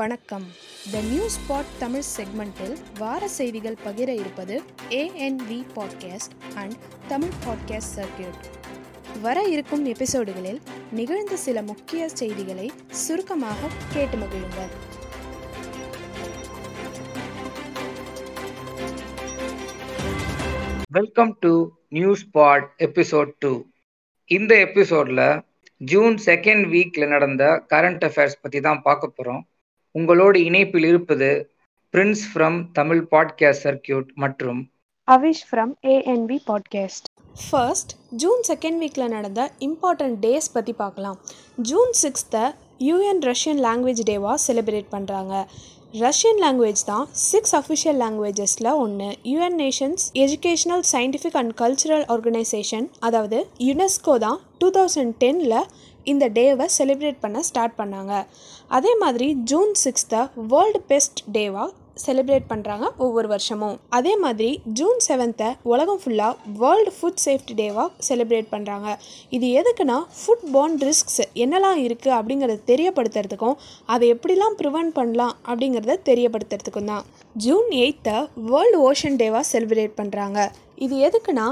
வணக்கம். The news spot Tamil செக்மெண்ட்டில் வார செய்திகள் பகிர இருப்பது ANV podcast and Tamil podcast circuit வர இருக்கும் எபிசோடுகளில் நிகழ்ந்த சில முக்கிய செய்திகளை சுருக்கமாக கேட்டு மகிழுங்கள். Welcome to news pod episode two இந்த எபிசோட்ல ஜூன் செகண்ட் வீக்ல நடந்த கரண்ட் அஃபேர்ஸ் பத்தி தான் பார்க்க போறோம். உங்களோட இணைப்பில் இருப்பது Prince from Tamil podcast circuit மற்றும் Avish from ANV podcast first June second வீக்கில் நடந்த இம்பார்ட்டன்ட் டேஸ் பற்றி பார்க்கலாம். ஜூன் சிக்ஸ்த்தை யூஎன் ரஷ்யன் லாங்குவேஜ் டேவாக செலிப்ரேட் பண்ணுறாங்க ரஷ்யன் லாங்குவேஜ் தான் சிக்ஸ் அஃபிஷியல் லாங்குவேஜஸில் ஒன்று UN nations educational scientific and cultural organisation அதாவது யுனெஸ்கோ தான் டூ தௌசண்ட் டெனில் இந்த டேவை செலிப்ரேட் பண்ண ஸ்டார்ட் பண்ணாங்க. அதே மாதிரி ஜூன் சிக்ஸ்த்தை வேர்ல்டு பெஸ்ட் டேவாக செலிப்ரேட் பண்ணுறாங்க ஒவ்வொரு வருஷமும். அதே மாதிரி ஜூன் செவன்த்தை உலகம் ஃபுல்லாக வேர்ல்டு ஃபுட் சேஃப்டி டேவாக செலிப்ரேட் பண்ணுறாங்க இது எதுக்குன்னா ஃபுட் பார்ன் ரிஸ்க்ஸ் என்னெல்லாம் இருக்குது அப்படிங்கிறத தெரியப்படுத்துறதுக்கும் அதை எப்படிலாம் ப்ரிவெண்ட் பண்ணலாம் அப்படிங்கிறத தெரியப்படுத்துறதுக்கும் தான். ஜூன் எயித்தை வேர்ல்டு ஓஷன் டேவாக செலிப்ரேட் பண்ணுறாங்க இது எதுக்குன்னா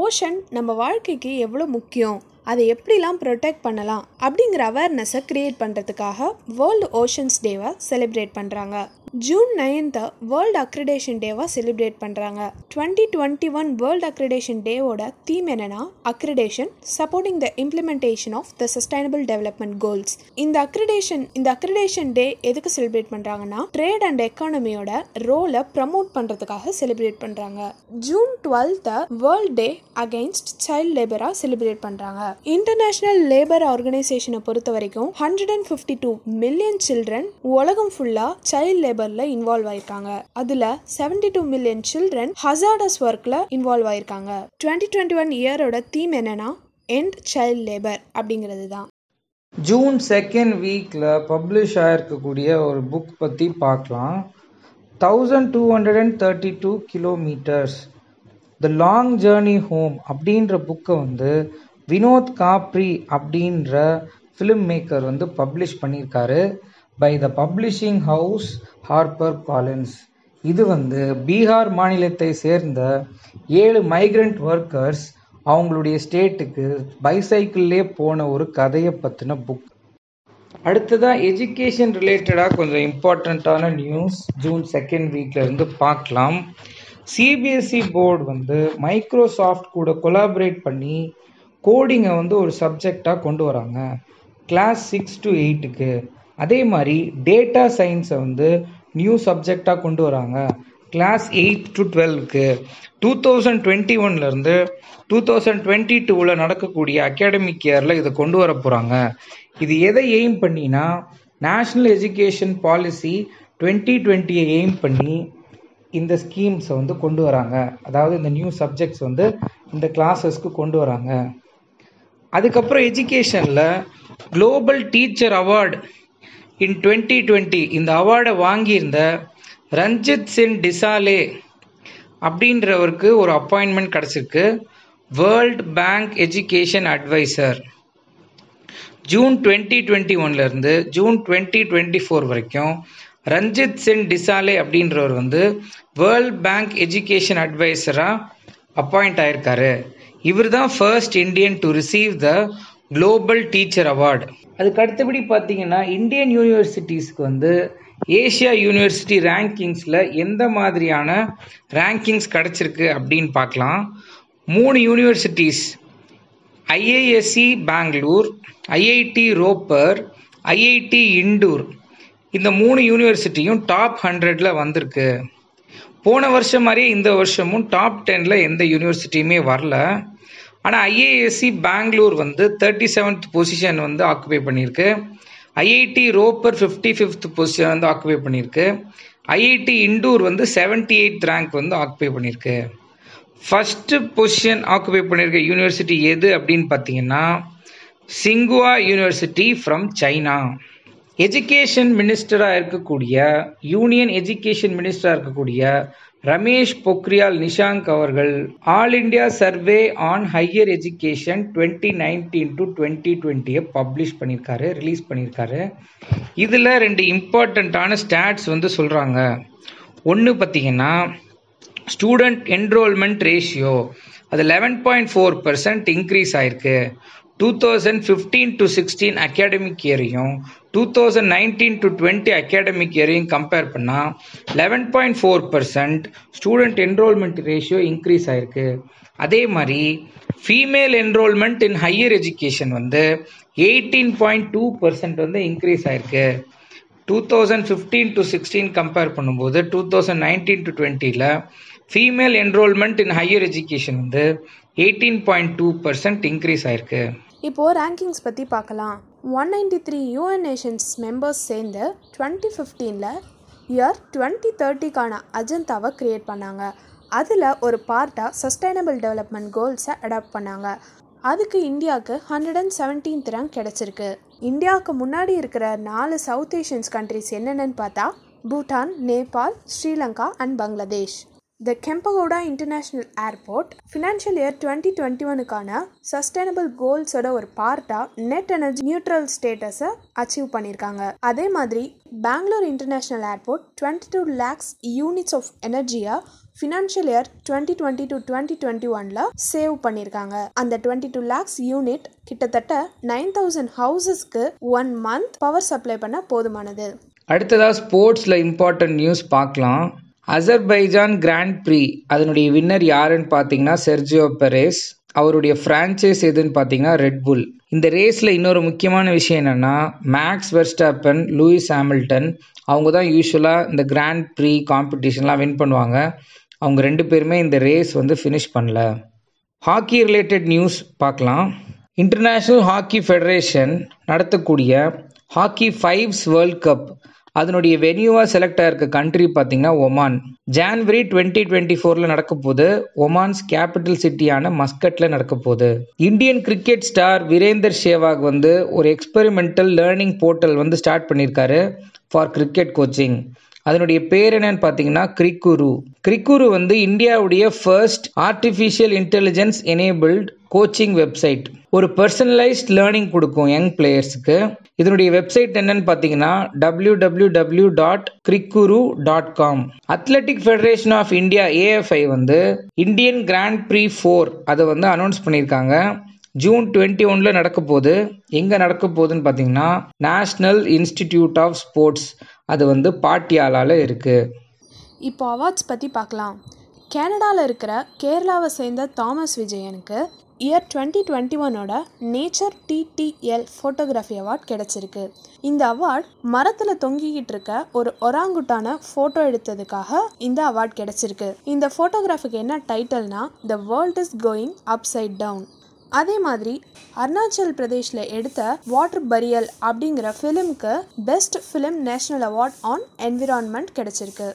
ஓஷன் நம்ம வாழ்க்கைக்கு எவ்வளோ முக்கியம் அதை எப்படிலாம் ப்ரொடெக்ட் பண்ணலாம் அப்படிங்கிற அவேர்னஸை க்ரியேட் பண்ணுறதுக்காக வேர்ல்டு ஓஷன்ஸ் டேவை செலிப்ரேட் பண்ணுறாங்க ஜூன் நைன்த்தை வேர்ல்டு அக்ரிடேஷன் டேவாக செலிப்ரேட் பண்ணுறாங்க twenty twenty one world accreditation டேவோட theme என்னென்னா accreditation supporting the implementation of the sustainable development goals இந்த அக்ரிடேஷன் இந்த அக்ரிடேஷன் டே எதுக்கு செலிப்ரேட் பண்ணுறாங்கன்னா ட்ரேட் அண்ட் எக்கானமியோட ரோலை ப்ரமோட் பண்ணுறதுக்காக செலிப்ரேட் பண்ணுறாங்க ஜூன் டுவெல்த்தை வேர்ல்ட் டே அகெயின்ஸ்ட் சைல்ட் லேபராக செலிப்ரேட் பண்ணுறாங்க இன்டர்நேஷ்னல் லேபர் ஆர்கனைசேஷனை பொறுத்த வரைக்கும் hundred and fifty two million children உலகம் ஃபுல்லாக சைல்ட் லேபரில் இன்வால்வ் ஆயிருக்காங்க. அதில் seventy two million children hazardous ஒர்க்கில் இன்வால்வ் ஆயிருக்காங்க. டுவெண்ட்டி டுவெண்ட்டி ஒன் இயரோட தீம் என்னன்னா எண்ட் சைல்ட் லேபர் அப்படிங்கிறது தான். ஜூன் செகண்ட் வீக்ல பப்ளிஷ் ஆயிருக்கக்கூடிய ஒரு புக் பத்தி பார்க்கலாம். Thousand two hundred and thirty two kilometres the long journey home அப்படின்ற புக்கை வந்து வினோத் காப்ரி அப்படின்ற ஃபிலிம் மேக்கர் வந்து பப்ளிஷ் பண்ணியிருக்காரு. By the publishing house Harper Collins இது வந்து பீகார் மாநிலத்தை சேர்ந்த ஏழு மைக்ரண்ட் ஒர்க்கர்ஸ் அவங்களுடைய ஸ்டேட்டுக்கு பைசைக்கிள்லே போன ஒரு கதையை பற்றின புக் அடுத்ததாக எஜுகேஷன் ரிலேட்டடாக கொஞ்சம் இம்பார்ட்டண்ட்டான நியூஸ் ஜூன் செகண்ட் வீக்ல இருந்து பார்க்கலாம். சிபிஎஸ்சி போர்டு வந்து மைக்ரோசாஃப்ட் கூட கொலாபரேட் பண்ணி கோடிங்கை வந்து ஒரு சப்ஜெக்டாக கொண்டு வராங்க. கிளாஸ் சிக்ஸ் டு எயிட்டுக்கு அதே மாதிரி டேட்டா சயின்ஸை வந்து நியூ சப்ஜெக்டாக கொண்டு வராங்க. கிளாஸ் எயிட் டு டுவெல்க்கு டூ தௌசண்ட் டுவெண்ட்டி ஒன்லேருந்து டூ தௌசண்ட் டுவெண்ட்டி டூவில் நடக்கக்கூடிய அகாடமிக் இயரில் இதை கொண்டு வர போகிறாங்க இது எதை எய்ம் பண்ணினா நேஷ்னல் எஜுகேஷன் பாலிசி டுவெண்ட்டி டுவெண்ட்டியை எய்ம் பண்ணி இந்த ஸ்கீம்ஸை வந்து கொண்டு வராங்க. அதாவது இந்த நியூ சப்ஜெக்ட்ஸ் வந்து இந்த கிளாஸஸ்க்கு கொண்டு வராங்க. அதுக்கப்புறம் எஜுகேஷனில் global teacher award in twenty twenty இந்த அவார்டை வாங்கியிருந்த ரஞ்சித் சிங் டிசாலே அப்படின்றவருக்கு ஒரு அப்பாயின்மெண்ட் கிடச்சிருக்கு. World bank education advisor June twenty twenty ஒன்லேருந்து ஜூன் டுவெண்ட்டி டுவெண்ட்டி ஃபோர் வரைக்கும் ரஞ்சித் சென் டிசாலே அப்படின்றவர் வந்து வேர்ல்ட் பேங்க் எஜுகேஷன் அட்வைசராக அப்பாயிண்ட் ஆயிருக்காரு. இவர் தான் first Indian to receive the global teacher award அதுக்கு அடுத்தபடி பார்த்தீங்கன்னா இந்தியன் யூனிவர்சிட்டிஸ்க்கு வந்து ஏஷியா யூனிவர்சிட்டி ரேங்கிங்ஸில் எந்த மாதிரியான ரேங்கிங்ஸ் கிடச்சிருக்கு அப்படின்னு பார்க்கலாம். மூணு universities IISc Bangalore IIT Ropar IIT Indore இந்த மூணு யூனிவர்சிட்டியும் டாப் ஹண்ட்ரடில் வந்திருக்கு. போன வருஷம் மாதிரியே இந்த வருஷமும் டாப் டெனில் எந்த யூனிவர்சிட்டியுமே வரல. ஆனால் ஐஏஎஸ்சி பெங்களூர் வந்து தேர்ட்டி செவன்த் பொசிஷன் வந்து ஆக்குபை பண்ணியிருக்கு. IIT Ropar fifty fifth position வந்து ஆக்குபை பண்ணியிருக்கு. ஐஐடி இண்டூர் வந்து செவன்டி எயிட் ரேங்க் வந்து ஆக்குபை பண்ணியிருக்கு. ஃபஸ்ட்டு பொசிஷன் ஆக்குபை பண்ணியிருக்க யூனிவர்சிட்டி எது அப்படின்னு பார்த்தீங்கன்னா சிங்குவா யூனிவர்சிட்டி ஃப்ரம் சைனா எஜுகேஷன் மினிஸ்டராக இருக்கக்கூடிய யூனியன் எஜுகேஷன் மினிஸ்டராக இருக்கக்கூடிய ரமேஷ் பொக்ரியால் நிஷாங்க் அவர்கள் all India survey on higher education twenty nineteen to twenty டுவெண்ட்டியை publish பண்ணியிருக்காரு ரிலீஸ் பண்ணியிருக்காரு. இதில் ரெண்டு இம்பார்ட்டண்ட்டான ஸ்டாட்ஸ் வந்து சொல்கிறாங்க ஒன்று பார்த்தீங்கன்னா ஸ்டூடெண்ட் என்ரோல்மெண்ட் ரேஷியோ அது eleven point four percent increase ஆயிருக்கு. Two thousand fifteen to sixteen academic இயரையும் two thousand nineteen to twenty academic இயரையும் compare பண்ணால் eleven point four percent student enrolment ratio increase ஆயிருக்கு. அதே மாதிரி female enrolment in higher education வந்து eighteen point two percent வந்து increase ஆயிருக்கு. Two thousand fifteen to sixteen compare பண்ணும்போது two thousand nineteen to டுவெண்ட்டியில் female enrolment in higher education வந்து eighteen point two percent increase ஆயிருக்கு. இப்போது ரேங்கிங்ஸ் பற்றி பார்க்கலாம். One ninety three UN nations members சேர்ந்து டுவெண்ட்டி ஃபிஃப்டீனில் இயர் டுவெண்ட்டி தேர்ட்டிக்கான அஜந்தாவை க்ரியேட் பண்ணாங்க. அதில் ஒரு பார்ட்டாக சஸ்டைனபிள் டெவலப்மெண்ட் கோல்ஸை அடாப்ட் பண்ணாங்க. அதுக்கு இந்தியாவுக்கு ஹண்ட்ரட் அண்ட் செவன்டீன்த் ரேங்க் கிடச்சிருக்கு. இந்தியாவுக்கு முன்னாடி இருக்கிற நாலு சவுத் ஏஷியன்ஸ் கண்ட்ரிஸ் என்னென்னு பார்த்தா Bhutan Nepal Sri Lanka and Bangladesh. The Kempegowda international airport financial year twenty twenty ஒனுக்கான sustainable கோல்ஸோட ஒரு பார்ட்டாக நெட் எனர்ஜி நியூட்ரல் ஸ்டேட்டஸை அச்சீவ் பண்ணியிருக்காங்க. அதே மாதிரி Bangalore international airport twenty two lakhs units of எனர்ஜியை financial year twenty twenty to twenty twenty ஒனில் save பண்ணியிருக்காங்க. அந்த டுவெண்ட்டி டூ லேக்ஸ் யூனிட் கிட்டத்தட்ட நைன் தௌசண்ட் ஹவுசஸ்க்கு ஒன் மந்த் பவர் சப்ளை பண்ண போதுமானது. அடுத்ததாக ஸ்போர்ட்ஸில் இம்பார்ட்டன்ட் நியூஸ் பார்க்கலாம். அசர்பைஜான் கிராண்ட் ப்ரீ அதனுடைய வின்னர் யாருன்னு பார்த்தீங்கன்னா செர்ஜியோ பெரேஸ். அவருடைய ஃப்ரான்ச்சைஸ் எதுன்னு பார்த்தீங்கன்னா ரெட்புல் இந்த ரேஸில் இன்னொரு முக்கியமான விஷயம் என்னென்னா மேக்ஸ் வெர்ஸ்டாப்பன் லூயிஸ் ஹாமில்டன் அவங்க தான் யூஸ்வலாக இந்த கிராண்ட் ப்ரீ காம்படிஷன்லாம் வின் பண்ணுவாங்க. அவங்க ரெண்டு பேருமே இந்த ரேஸ் வந்து ஃபினிஷ் பண்ணல. ஹாக்கி ரிலேட்டட் நியூஸ் பார்க்கலாம். இன்டர்நேஷ்னல் ஹாக்கி ஃபெடரேஷன் நடத்தக்கூடிய ஹாக்கி ஃபைவ்ஸ் வேர்ல்ட் கப் அதனுடைய வென்யூவாக செலக்ட் ஆயிருக்க கண்ட்ரி பார்த்தீங்கன்னா ஒமான். ஜான்வரி டுவெண்ட்டி டுவெண்ட்டி ஃபோரில் நடக்க போது ஒமான்ஸ் கேபிட்டல் சிட்டியான மஸ்கட்டில் நடக்க போகுது Indian cricket star Virender Sehwag வந்து ஒரு எக்ஸ்பெரிமெண்டல் லேர்னிங் போர்ட்டல் வந்து ஸ்டார்ட் பண்ணியிருக்காரு ஃபார் கிரிக்கெட் கோச்சிங் அதனுடைய பேர் என்னன்னு பார்த்தீங்கன்னா கிரிக்குரு கிரிக்குரு வந்து இந்தியாவுடைய first artificial intelligence enabled coaching website ஒரு பர்சனலைஸ்ட் லேர்னிங் கொடுக்கும் யங் பிளேயர்ஸுக்கு இதனுடைய வெப்சைட் என்னன்னு பார்த்தீங்கன்னா W W W dot Cricuru dot com athletic federation of India AFI வந்து இந்தியன் கிராண்ட் ப்ரீ ஃபோர் அதை வந்து அனௌன்ஸ் பண்ணியிருக்காங்க. ஜூன் டுவெண்ட்டி ஒன்ல நடக்க போகுது. எங்கே நடக்க போகுதுன்னு பார்த்தீங்கன்னா நேஷ்னல் இன்ஸ்டிடியூட் ஆஃப் ஸ்போர்ட்ஸ் அது வந்து பாட்டியாலால இருக்கு. இப்போ அவார்ட்ஸ் பற்றி பார்க்கலாம். கனடாவில் இருக்கிற கேரளாவை சேர்ந்த தாமஸ் விஜயனுக்கு இயர் டுவெண்ட்டி டுவெண்ட்டி ஒனோட நேச்சர் டிடிஎல் ஃபோட்டோகிராஃபி அவார்ட் கிடச்சிருக்கு. இந்த அவார்ட் மரத்தில் தொங்கிக்கிட்டு இருக்க ஒரு ஒராங்குட்டான ஃபோட்டோ எடுத்ததுக்காக இந்த அவார்ட் கிடச்சிருக்கு. இந்த ஃபோட்டோகிராஃபிக்கு என்ன டைட்டில்னா the world is going upside down அதே மாதிரி அருணாச்சல் பிரதேஷில் எடுத்த வாட்டர் பரியல் அப்படிங்கிற ஃபிலிம்க்கு best film national award on environment கிடச்சிருக்கு.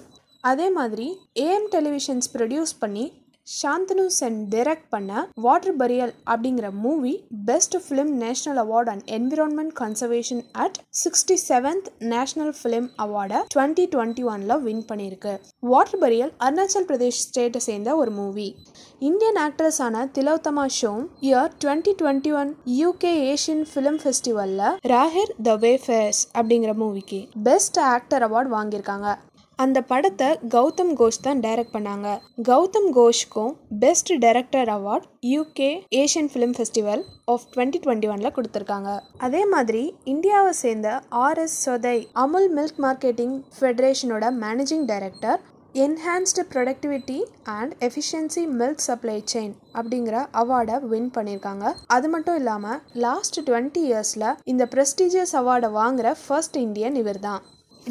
அதே மாதிரி ஏஎம் டெலிவிஷன்ஸ் ப்ரொடியூஸ் பண்ணி சாந்தனு சென் டைரக்ட் பண்ண வாட்டர் பரியல் அப்படிங்கிற movie best film national award and environment conservation at sixty seventh national film அவார்டை twenty twenty ஒனில் வின் பண்ணியிருக்கு. வாட்டர் பரியல் அருணாச்சல் பிரதேஷ் ஸ்டேட்டை சேர்ந்த ஒரு movie Indian ஆக்ட்ரஸான Tillotama Shome year twenty twenty one UK Asian film ஃபெஸ்டிவலில் ராஹிர் the wayfarers அப்படிங்கிற மூவிக்கு best actor award வாங்கியிருக்காங்க. அந்த படத்தை கௌதம் கோஷ் தான் டைரக்ட் பண்ணாங்க. Gautam கோஷ்க்கும் best director award UK Asian film festival of twenty twenty ஒனில் கொடுத்துருக்காங்க. அதே மாதிரி இந்தியாவை சேர்ந்த RS Sodhi Amul milk marketing ஃபெடரேஷனோட managing director enhanced productivity and efficiency milk supply chain அப்படிங்கிற அவார்டை வின் பண்ணியிருக்காங்க. அது மட்டும் இல்லாமல் லாஸ்ட் டுவெண்ட்டி இயர்ஸில் இந்த ப்ரெஸ்டீஜியஸ் அவார்டை வாங்குற ஃபர்ஸ்ட் இந்தியன் இவர் தான்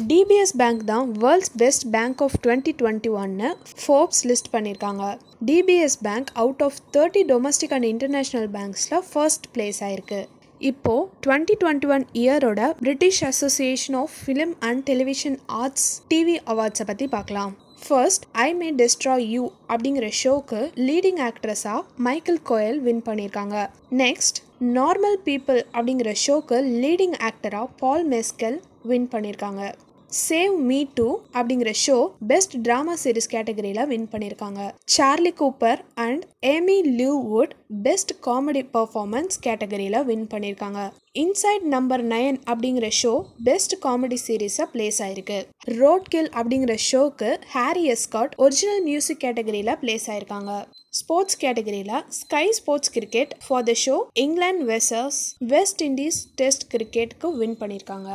டிபிஎஸ் பேங்க் தான் world's best bank of twenty twenty ஒன்னு ஃபோர்ப்ஸ் லிஸ்ட் பண்ணியிருக்காங்க DBS bank out of thirty domestic and international பேங்க்ஸில் first place ஆயிருக்கு. இப்போது twenty twenty one இயரோட British association of film and television arts TV அவார்ட்ஸை பற்றி பார்க்கலாம். First I may destroy you அப்படிங்கிற ஷோக்கு leading ஆக்ட்ரஸாக Michael Coel win பண்ணியிருக்காங்க. Next normal people அப்படிங்கிற ஷோக்கு லீடிங் ஆக்டராக பால் மெஸ்கல் வின் பண்ணியிருக்காங்க. சேவ் மீ டூ அப்படிங்கிற ஷோ பெஸ்ட் ட்ராமா சீரிஸ் கேட்டகரியில் வின் பண்ணியிருக்காங்க. Charlie Cooper and Amy Lou Wood best comedy performance கேட்டகரியில் வின் பண்ணியிருக்காங்க. இன்சைட் நம்பர் நைன் அப்படிங்கிற ஷோ பெஸ்ட் காமெடி சீரீஸாக பிளேஸ் ஆயிருக்கு. ரோட் கில் அப்படிங்கிற ஷோக்கு ஹாரி எஸ்காட் ஒரிஜினல் மியூசிக் கேட்டகரியில் பிளேஸ் ஆயிருக்காங்க. ஸ்போர்ட்ஸ் கேட்டகரியில் Sky Sports cricket for the show England versus West Indies test கிரிக்கெட்டுக்கு win பண்ணியிருக்காங்க.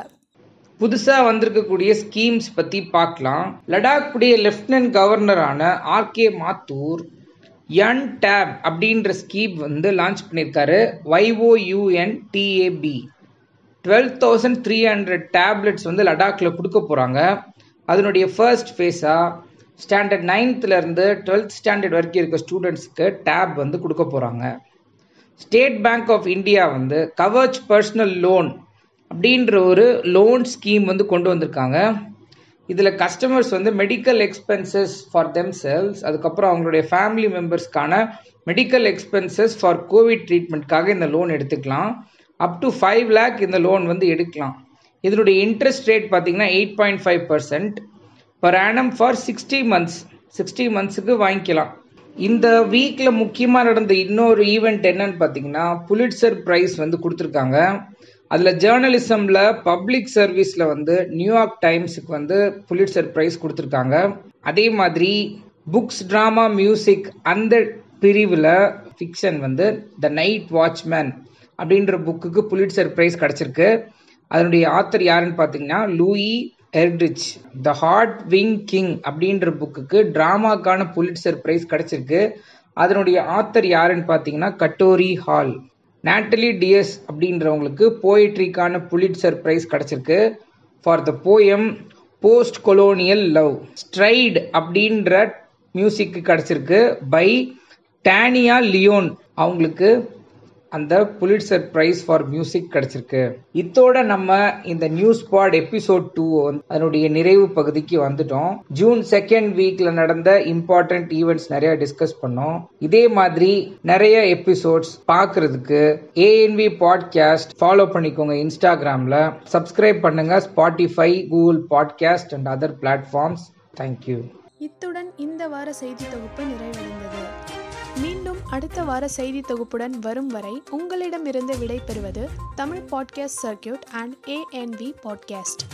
புதுசாக வந்திருக்கக்கூடிய ஸ்கீம்ஸ் பற்றி பார்க்கலாம். லடாக்குடைய லெஃப்டினன்ட் கவர்னரான ஆர்கே மாத்தூர் என் டேப் அப்படின்ற ஸ்கீம் வந்து லான்ச் பண்ணியிருக்காரு. Y O U N T A B twelve thousand three hundred tablets வந்து லடாக்கில் கொடுக்க போகிறாங்க அதனுடைய ஃபர்ஸ்ட் ஃபேஸாக ஸ்டாண்டர்ட் நைன்த்துலேருந்து டுவெல்த் ஸ்டாண்டர்ட் வரைக்கும் இருக்க ஸ்டூடெண்ட்ஸ்க்கு டேப் வந்து கொடுக்க போகிறாங்க ஸ்டேட் பேங்க் ஆஃப் இந்தியா வந்து கவர்ச் பர்சனல் லோன் அப்படின்ற ஒரு லோன் ஸ்கீம் வந்து கொண்டு வந்திருக்காங்க. இதில் கஸ்டமர்ஸ் வந்து medical expenses for themselves அதுக்கப்புறம் அவங்களுடைய ஃபேமிலி மெம்பர்ஸ்க்கான மெடிக்கல் எக்ஸ்பென்சஸ் ஃபார் கோவிட் ட்ரீட்மெண்ட்காக இந்த லோன் எடுத்துக்கலாம். அப் டு ஃபைவ் லேக் இந்த லோன் வந்து எடுக்கலாம். இதனுடைய இன்ட்ரெஸ்ட் ரேட் பார்த்தீங்கன்னா eight point five percent per annum for sixty months sixty மந்த்ஸுக்கு வாங்கிக்கலாம். இந்த வீக்கில் முக்கியமாக நடந்த இன்னொரு ஈவெண்ட் என்னன்னு பார்த்தீங்கன்னா புலிட்சர் ப்ரைஸ் வந்து கொடுத்துருக்காங்க. அதில் ஜேர்னலிசமில் பப்ளிக் சர்வீஸில் வந்து நியூயார்க் டைம்ஸுக்கு வந்து புலிட்சர் ப்ரைஸ் கொடுத்துருக்காங்க. அதே மாதிரி புக்ஸ் ட்ராமா மியூசிக் அந்த பிரிவில் ஃபிக்ஷன் வந்து த நைட் வாட்ச்மேன் அப்படின்ற புக்குக்கு புலிட்சர் ப்ரைஸ் கிடச்சிருக்கு. அதனுடைய ஆத்தர் யாருன்னு பார்த்தீங்கன்னா Louise Erdrich the hard wing king அப்படின்ற புக்குக்கு ட்ராமாக்கான புலிட்சர் ப்ரைஸ் கிடச்சிருக்கு. அதனுடைய ஆத்தர் யாருன்னு பார்த்தீங்கன்னா கட்டோரி ஹால் நேட்டலி டிஎஸ் அப்படின்றவங்களுக்கு போயிட்ரிக்கான புலிட்சர் ப்ரைஸ் கிடச்சிருக்கு. For the poem postcolonial love Stride அப்படின்ற மியூசிக்கு கிடச்சிருக்கு பை டேனியா லியோன் அவங்களுக்கு அந்த புலிட்சர் பிரைஸ் ஃபார் மியூசிக் கிடைச்சிருக்கு. இத்தோட நம்ம இந்த நியூஸ் பாட் எபிசோட் டூ அதனுடைய நிறைவு பகுதிக்கு வந்துட்டோம். ஜூன் செகண்ட் வீக்ல நடந்த இம்பார்ட்டன்ட் ஈவெண்ட்ஸ் நிறைய டிஸ்கஸ் பண்ணோம். இதே மாதிரி நிறைய எபிசோட்ஸ் பாக்குறதுக்கு ஏஎன்வி பாட்காஸ்ட் ஃபாலோ பண்ணிக்கோங்க இன்ஸ்டாகிராம்ல சப்ஸ்கிரைப் பண்ணுங்க Spotify Google podcast and other platforms thank you இத்துடன் இந்த வார செய்தி தொகுப்பு நிறைவடைந்தது. மீண்டும் அடுத்த வார செய்தி தொகுப்புடன் வரும் வரை உங்களிடமிருந்து விடை பெறுவது Tamil podcast circuit and ANV podcast